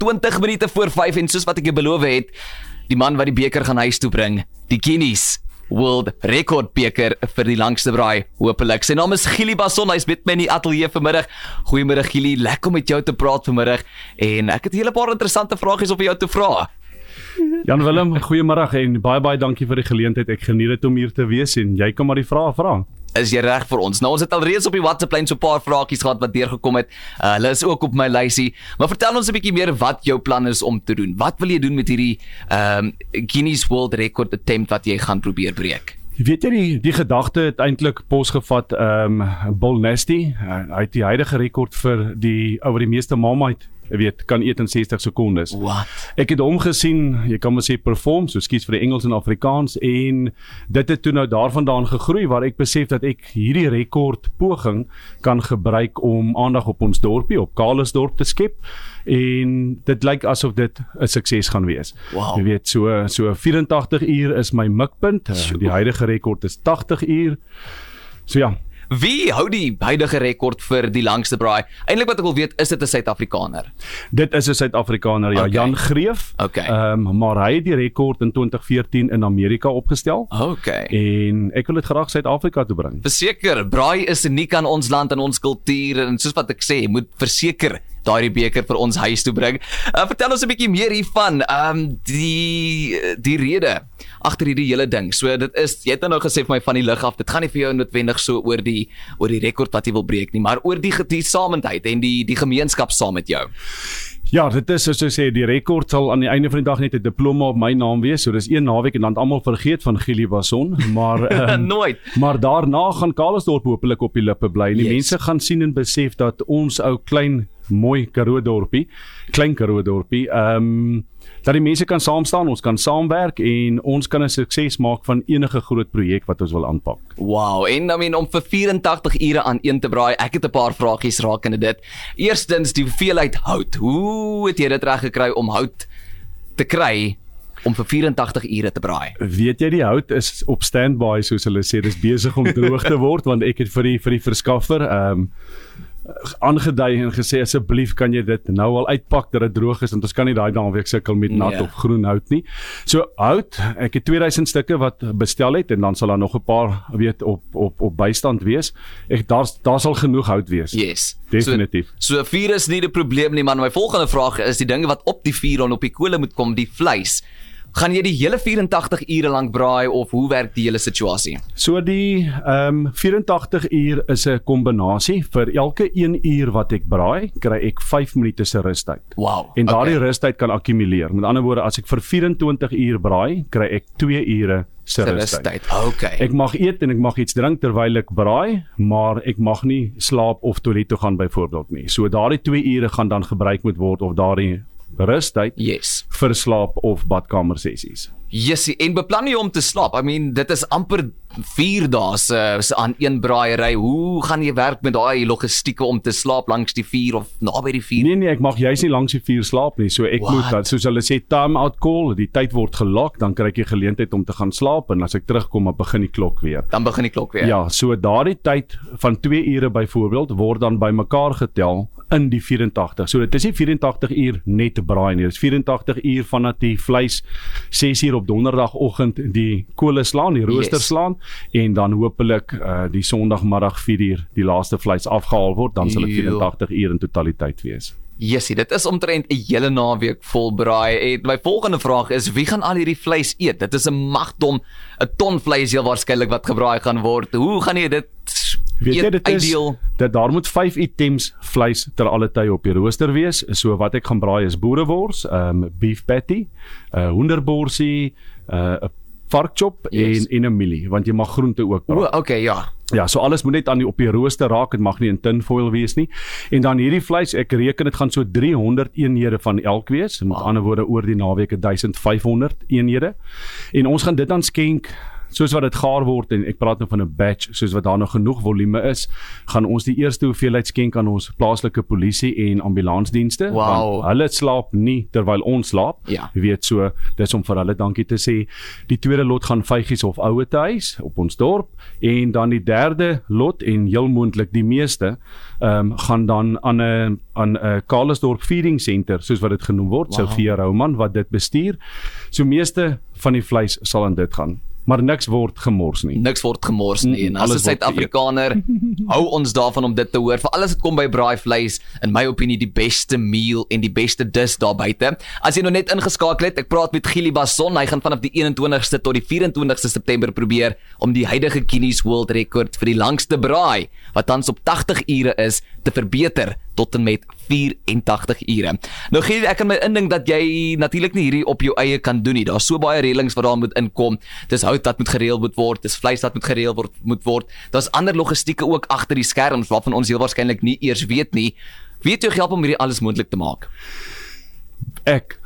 20 minute voor 5 en soos wat ek jou beloof het, die man wat die beker gaan huis toe bring, die Guinness World Record beker vir die langste braai. Hoopelik. Sy naam is Gili Bason. Hy's met my in die ateljee vanmiddag. Goeiemôre Gili. Lekker om met jou te praat vanmiddag en ek het 'n hele paar interessante vragies op jou te vra. Jan Willem, goeiemôre en baie baie dankie vir die geleentheid. Ek geniet dit om hier te wees en jy kan maar die vrae vra is jy reg vir ons. Nou ons het al reeds op die WhatsApp lyn so 'n paar vragies gehad wat deurgekom het. Uh, hulle is ook op my lysie. Maar vertel ons 'n bietjie meer wat jou plan is om te doen. Wat wil jy doen met hierdie ehm um, Guinness World Record attempt wat jy gaan probeer breek? Weet jy die die gedagte het eintlik posgevat ehm um, Bull Nasty. Uh, hy het die huidige rekord vir die oor die meeste Marmite jy weet kan eet in 60 sekondes. What? Ek het hom gesien, jy kan maar sê perform, so skuis vir die Engels en Afrikaans en dit het toe nou daarvandaan gegroei waar ek besef dat ek hierdie rekord poging kan gebruik om aandag op ons dorpie op Kalisdorp te skep en dit lyk asof dit 'n sukses gaan wees. Wow. Jy weet so so 84 uur is my mikpunt. Die huidige rekord is 80 uur. So ja, Wie hou die huidige rekord vir die langste braai? Eintlik wat ek wil weet, is dit 'n Suid-Afrikaner? Dit is 'n Suid-Afrikaner, ja, okay. Jan Greef. Okay. Ehm um, maar hy het die rekord in 2014 in Amerika opgestel. Okay. En ek wil dit graag Suid-Afrika toe bring. Verseker, braai is uniek aan ons land en ons kultuur en soos wat ek sê, moet verseker daai beker vir ons huis toe bring. Uh, vertel ons 'n bietjie meer hiervan. Ehm um, die die rede agter hierdie hele ding. So dit is jy het nou gesê vir my van die lig af. Dit gaan nie vir jou noodwendig so oor die oor die rekord wat jy wil breek nie, maar oor die gesamentheid en die die gemeenskap saam met jou. Ja, dit is soos jy sê, die rekord sal aan die einde van die dag net 'n diploma op my naam wees. So dis een naweek en dan almal vergeet van Gili Bason, maar um, nooit. Maar daarna gaan Karlsdorp hopelik op die lippe bly. Die yes. mense gaan sien en besef dat ons ou klein mooi Karoo dorpie, klein Karoo dorpie, ehm um, dat die mense kan saam staan, ons kan saamwerk en ons kan 'n sukses maak van enige groot projek wat ons wil aanpak. Wow, en I mean om vir 84 ure aan een te braai, ek het 'n paar vragies rakende dit. Eerstens die hoeveelheid hout. Hoe het jy dit reg gekry om hout te kry om vir 84 ure te braai. Weet jy die hout is op standby soos hulle sê, dis besig om droog te word want ek het vir die vir die verskaffer ehm um, aangedui en gesê asseblief kan jy dit nou al uitpak dat dit droog is want ons kan nie daai naweek sukkel met nat yeah. Ja. of groen hout nie. So hout, ek het 2000 stukke wat bestel het en dan sal daar nog 'n paar weet op op op bystand wees. Ek daar daar sal genoeg hout wees. Yes. Definitief. So, so vuur is nie die probleem nie man. My volgende vraag is die dinge wat op die vuur en op die kole moet kom, die vleis gaan jy die hele 84 ure lank braai of hoe werk die hele situasie? So die ehm um, 84 uur is 'n kombinasie vir elke 1 uur wat ek braai, kry ek 5 minute se rustyd. Wow. En daardie okay. rustyd kan akkumuleer. Met ander woorde, as ek vir 24 uur braai, kry ek 2 ure se rustyd. Okay. Ek mag eet en ek mag iets drink terwyl ek braai, maar ek mag nie slaap of toilet toe gaan byvoorbeeld nie. So daardie 2 ure gaan dan gebruik moet word of daardie rustyd yes. vir slaap of badkamer sessies. Jessie, en beplan jy om te slaap? I mean, dit is amper 4 dae se uh, aan een braaiery. Hoe gaan jy werk met daai logistieke om te slaap langs die vuur of naby die vuur? Nee nee, ek mag juis nie langs die vuur slaap nie. So ek What? moet dat soos hulle sê time out call, die tyd word gelok, dan kry ek die geleentheid om te gaan slaap en as ek terugkom, dan begin die klok weer. Dan begin die klok weer. Ja, so daardie tyd van 2 ure byvoorbeeld word dan bymekaar getel in die 84. So dit is nie 84 uur net braai nie. Dit is 84 uur vanaf die vleis 6 uur op donderdagoggend die kole slaan, die rooster yes. slaan en dan hopelik uh die sonndagmiddag 4 uur die laaste vleis afgehaal word, dan sal dit 84 uur in totaliteit wees. Jessie, dit is omtrent 'n hele naweek vol braai. En my volgende vraag is wie gaan al hierdie vleis eet? Dit is 'n magdom 'n ton vleis heel waarskynlik wat gebraai gaan word. Hoe gaan jy dit Weet jy dit is dat daar moet 5 items vleis ter alle tye op die rooster wees. So wat ek gaan braai is boerewors, ehm um, beef patty, 'n uh, hoenderborsie, 'n uh, varkchop yes. en en 'n mielie want jy mag groente ook braai. O, okay, ja. Ja, so alles moet net aan die op die rooster raak. Dit mag nie in tinfoil wees nie. En dan hierdie vleis, ek reken dit gaan so 300 eenhede van elk wees. Met wow. ander woorde oor die naweek 1500 eenhede. En ons gaan dit dan skenk soos wat dit gaar word en ek praat nou van 'n batch, soos wat daar nog genoeg volume is, gaan ons die eerste hoeveelheid skenk aan ons plaaslike polisie en ambulansdienste Wow. want hulle slaap nie terwyl ons slaap. Ja. Jy weet so, dis om vir hulle dankie te sê. Die tweede lot gaan vygies of oue huis op ons dorp en dan die derde lot en heel moontlik die meeste ehm um, gaan dan aan 'n aan 'n Karlsdorp feeding center soos wat dit genoem word, Wow. Sofia Roman wat dit bestuur. So meeste van die vleis sal aan dit gaan, maar niks word gemors nie. niks word gemors nie. En as 'n Suid-Afrikaner hou ons daarvan om dit te hoor. Vir alles wat kom by braai vleis in my opinie die beste meal en die beste dis daar buite. As jy nou net ingeskakel het ek praat met Gili Basson. Hy gaan vanaf die 21ste tot die 24ste September probeer om die huidige Guinness World Record vir die langste braai wat tans op 80 ure is te verbeter tot en met 84 ure. Nou gee ek kan my indink dat jy natuurlik nie hierdie op jou eie kan doen nie. Daar's so baie reëlings wat daar moet inkom. Dis hout wat moet gereël moet word, dis vleis wat moet gereël word moet word. Daar's ander logistieke ook agter die skerms waarvan ons heel waarskynlik nie eers weet nie. Wie het jou gehelp om hierdie alles moontlik te maak? Ek.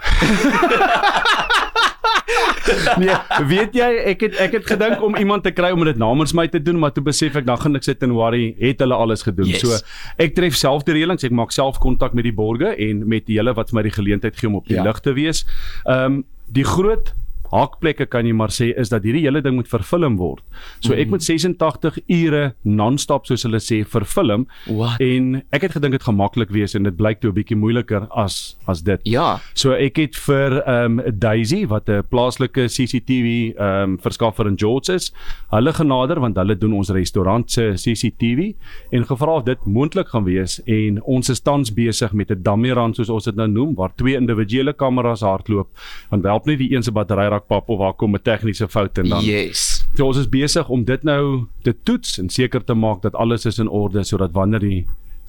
nee, weet jy, ek het ek het gedink om iemand te kry om dit namens my te doen, maar toe besef ek dan gaan ek sit en worry, het hulle alles gedoen. Yes. So ek tref self die reëlings, ek maak self kontak met die borgers en met die hele wat vir my die geleentheid gee om op die Ja. lig te wees. Ehm um, die groot haakplekke kan jy maar sê is dat hierdie hele ding moet verfilm word. So ek moet 86 ure non-stop soos hulle sê verfilm What? en ek het gedink dit gaan maklik wees en dit blyk toe 'n bietjie moeiliker as as dit. Ja. So ek het vir ehm um, Daisy wat 'n plaaslike CCTV ehm um, verskaffer in George is, hulle genader want hulle doen ons restaurant se CCTV en gevra of dit moontlik gaan wees en ons is tans besig met 'n dummy run soos ons dit nou noem waar twee individuele kameras hardloop want help nie die een se battery raak pap of waar kom 'n tegniese fout en dan Yes. so ons is besig om dit nou te toets en seker te maak dat alles is in orde sodat wanneer die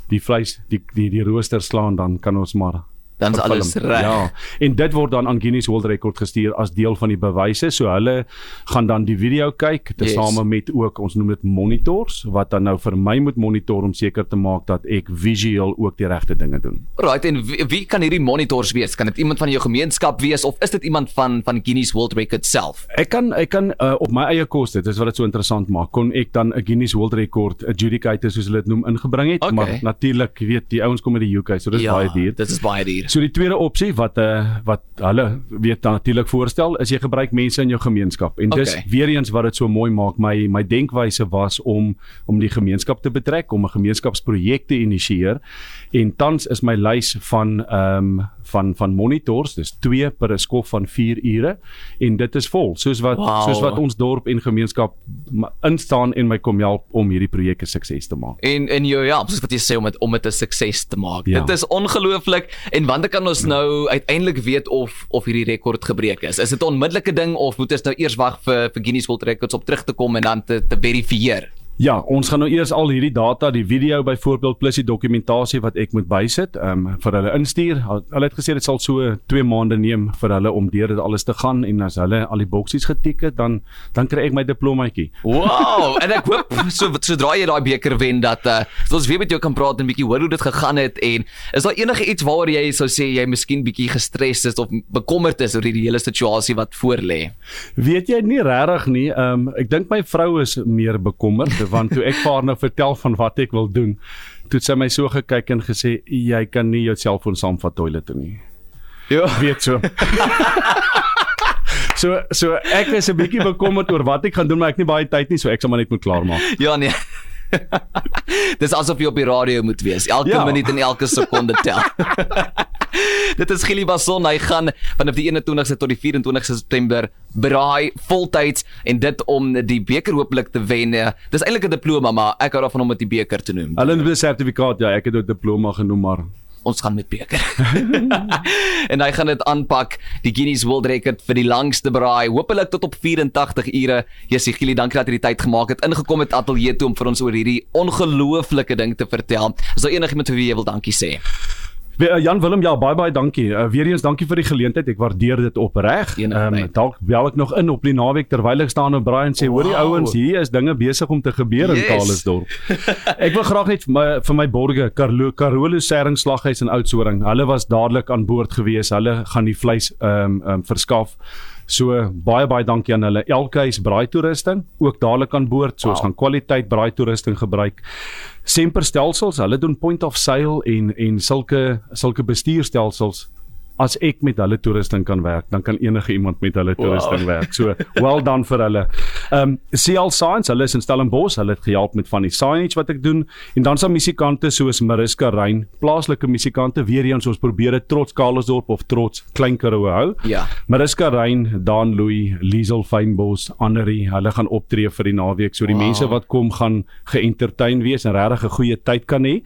die vleis die die die rooster slaan dan kan ons maar Dan is alles reg. Ja, en dit word dan aan Guinness World Record gestuur as deel van die bewyse. So hulle gaan dan die video kyk tesame Yes. met ook ons noem dit monitors wat dan nou vir my moet monitor om seker te maak dat ek visueel ook die regte dinge doen. Right en wie, wie kan hierdie monitors wees? Kan dit iemand van jou gemeenskap wees of is dit iemand van van Guinness World Record self? Ek kan ek kan uh, op my eie koste, dit is wat dit so interessant maak, kon ek dan 'n Guinness World Record adjudicator soos hulle dit noem ingebring het, Okay. maar natuurlik weet die ouens kom uit die UK, so dis baie duur. Dit is baie duur. So die tweede opsie wat uh, wat hulle weet natuurlik voorstel is jy gebruik mense in jou gemeenskap en dis Okay. weer eens wat dit so mooi maak my my denkwyse was om om die gemeenskap te betrek om 'n gemeenskapsprojek te initieer en tans is my lys van ehm um, van van monitors dis 2 per 'n skof van 4 ure en dit is vol soos wat Wow. soos wat ons dorp en gemeenskap instaan en my kom help om hierdie projek 'n sukses te maak. En en jou ja, soos wat jy sê om dit om dit 'n sukses te maak. Ja. Dit is ongelooflik. En wanneer kan ons nou uiteindelik weet of of hierdie rekord gebreek is? Is dit 'n onmiddellike ding of moet ons nou eers wag vir vir Guinness World Records op terug te kom en dan te te verifieer? Ja, ons gaan nou eers al hierdie data, die video byvoorbeeld plus die dokumentasie wat ek moet bysit, ehm um, vir hulle instuur. Hul- Hulle het gesê dit sal so 2 maande neem vir hulle om deur dit alles te gaan en as hulle al die boksies getik het, dan dan kry ek my diplomaatjie. Wow, en ek hoop so sodra jy daai beker wen dat uh, dat ons weer met jou kan praat en bietjie hoor hoe dit gegaan het en is daar enige iets waaroor jy sou sê jy miskien bietjie gestres is of bekommerd is oor hierdie hele situasie wat voor lê? Weet jy nie regtig nie, ehm um, ek dink my vrou is meer bekommerd want toe ek vir haar nou vertel van wat ek wil doen, toe sy my so gekyk en gesê jy kan nie jou selfoon saamvat toilet toe nie. Ja. weet so. so so ek is 'n bietjie bekommerd oor wat ek gaan doen maar ek het nie baie tyd nie so ek sal maar net moet klaarmaak. Ja nee. Dis asof jy op die radio moet wees. Elke ja. Minuut en elke sekonde tel. Dit is Gili Basson. Hy gaan vanaf die 21ste tot die 24ste September braai voltyds en dit om die beker hopelik te wen. eh, Dis eintlik 'n diploma, maar ek hou daarvan om dit die beker te noem. Hulle het 'n sertifikaat ja, ek het 'n diploma genoem maar Ons gaan met beker. en hy gaan dit aanpak, die Guinness World Record vir die langste braai, hopelik tot op 84 ure. Jessie Gili, dankie dat jy die tyd gemaak het ingekom het ateljee toe om vir ons oor hierdie ongelooflike ding te vertel. Is daar enigiemand vir wie jy wil dankie sê? Uh, Jan Willem, ja, baie baie dankie. Uh, weer eens dankie vir die geleentheid. Ek waardeer dit opreg. Ehm tyd. dalk bel ek nog in op die naweek terwyl ek staan en braai en sê, "Hoorie Wow. ouens, hier is dinge besig om te gebeur Yes. in Karlsdorp." ek wil graag net vir my vir my borge Karlo Karolo Sering Slaghuis in Oudtshoorn. Hulle was dadelik aan boord gewees. Hulle gaan die vleis ehm um, um, verskaf. So baie baie dankie aan hulle. Elkeis braai toerusting ook dadelik aan boord. So wow. ons gaan kwaliteit braai toerusting gebruik. Semper stelsels, hulle doen point of sale en en sulke sulke bestuurstelsels as ek met hulle toerusting kan werk, dan kan enige iemand met hulle toerusting wow. werk. So, well done vir hulle. Ehm um, CL Science, hulle is in Stellenbosch, hulle het gehelp met van die signage wat ek doen en dan se musikante soos Mariska Rein, plaaslike musikante weer eens ons probeer dit trots Karlsdorp of trots Klein Karoo hou. Ja. Mariska Rein, Dan Louw, Liesel Fynbos, Annerie, hulle gaan optree vir die naweek. So die wow. mense wat kom gaan ge-entertain wees en regtig 'n goeie tyd kan hê.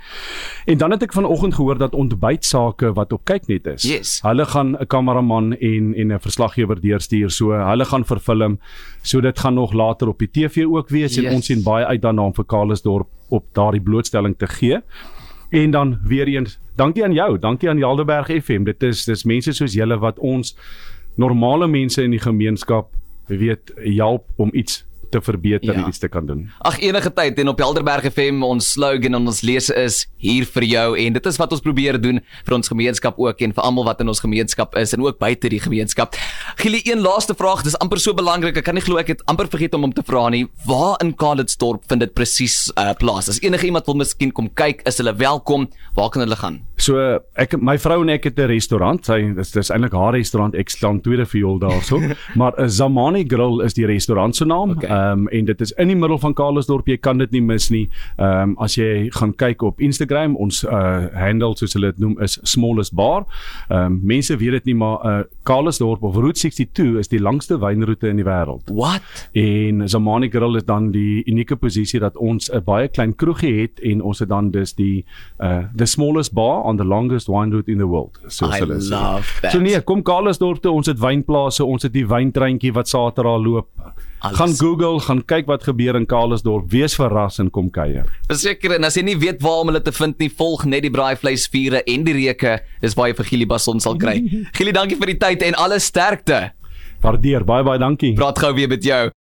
En dan het ek vanoggend gehoor dat ontbytsake wat op kyknet is. Yes. Hulle gaan 'n kameraman en en 'n verslaggewer deurstuur. So hulle gaan vervilm. So dit gaan nog later op die TV ook wees yes. en ons sien baie uit daarna om vir Karlsdorp op daardie blootstelling te gee. En dan weer eens, dankie aan jou, dankie aan Jaldeberg FM. Dit is dis mense soos julle wat ons normale mense in die gemeenskap weet help om iets te verbeter ja. en iets te kan doen. Ag enige tyd en op Helderberg FM ons slogan en ons lese is hier vir jou en dit is wat ons probeer doen vir ons gemeenskap ook en vir almal wat in ons gemeenskap is en ook buite die gemeenskap. Gili een laaste vraag, dis amper so belangrik. Ek kan nie glo ek het amper vergeet om hom te vra nie. Waar in Kaalitsdorp vind dit presies uh, plaas? As enige iemand wil miskien kom kyk, is hulle welkom. Waar kan hulle gaan? So ek my vrou en ek het 'n restaurant. Sy dis dis eintlik haar restaurant. Ek staan tweede viool daarso. maar uh, Zamani Grill is die restaurant se naam. Okay. Ehm um, en dit is in die middel van Karlsdorp. Jy kan dit nie mis nie. Ehm um, as jy gaan kyk op Instagram, ons uh handle soos hulle dit noem is smallest bar. Ehm um, mense weet dit nie maar uh Karlsdorp of Route 62 is die langste wynroete in die wêreld. What? En Zamani Grill is dan die unieke posisie dat ons 'n baie klein kroegie het en ons het dan dus die uh the smallest bar on the longest wine route in the world. So I love that. So nee, kom Karlsdorp toe. Ons het wynplase, ons het die wyntreintjie wat Saterdag loop. Alles. Gaan Google, gaan kyk wat gebeur in Karlsdorp, wees verras en kom kuier. Verseker en as jy nie weet waar om hulle te vind nie, volg net die braaivleisvure en die reuke. Dis jy vir Gili Bason sal kry. Gili, dankie vir die tyd en alle sterkte. Waardeer, baie baie dankie. Praat gou weer met jou.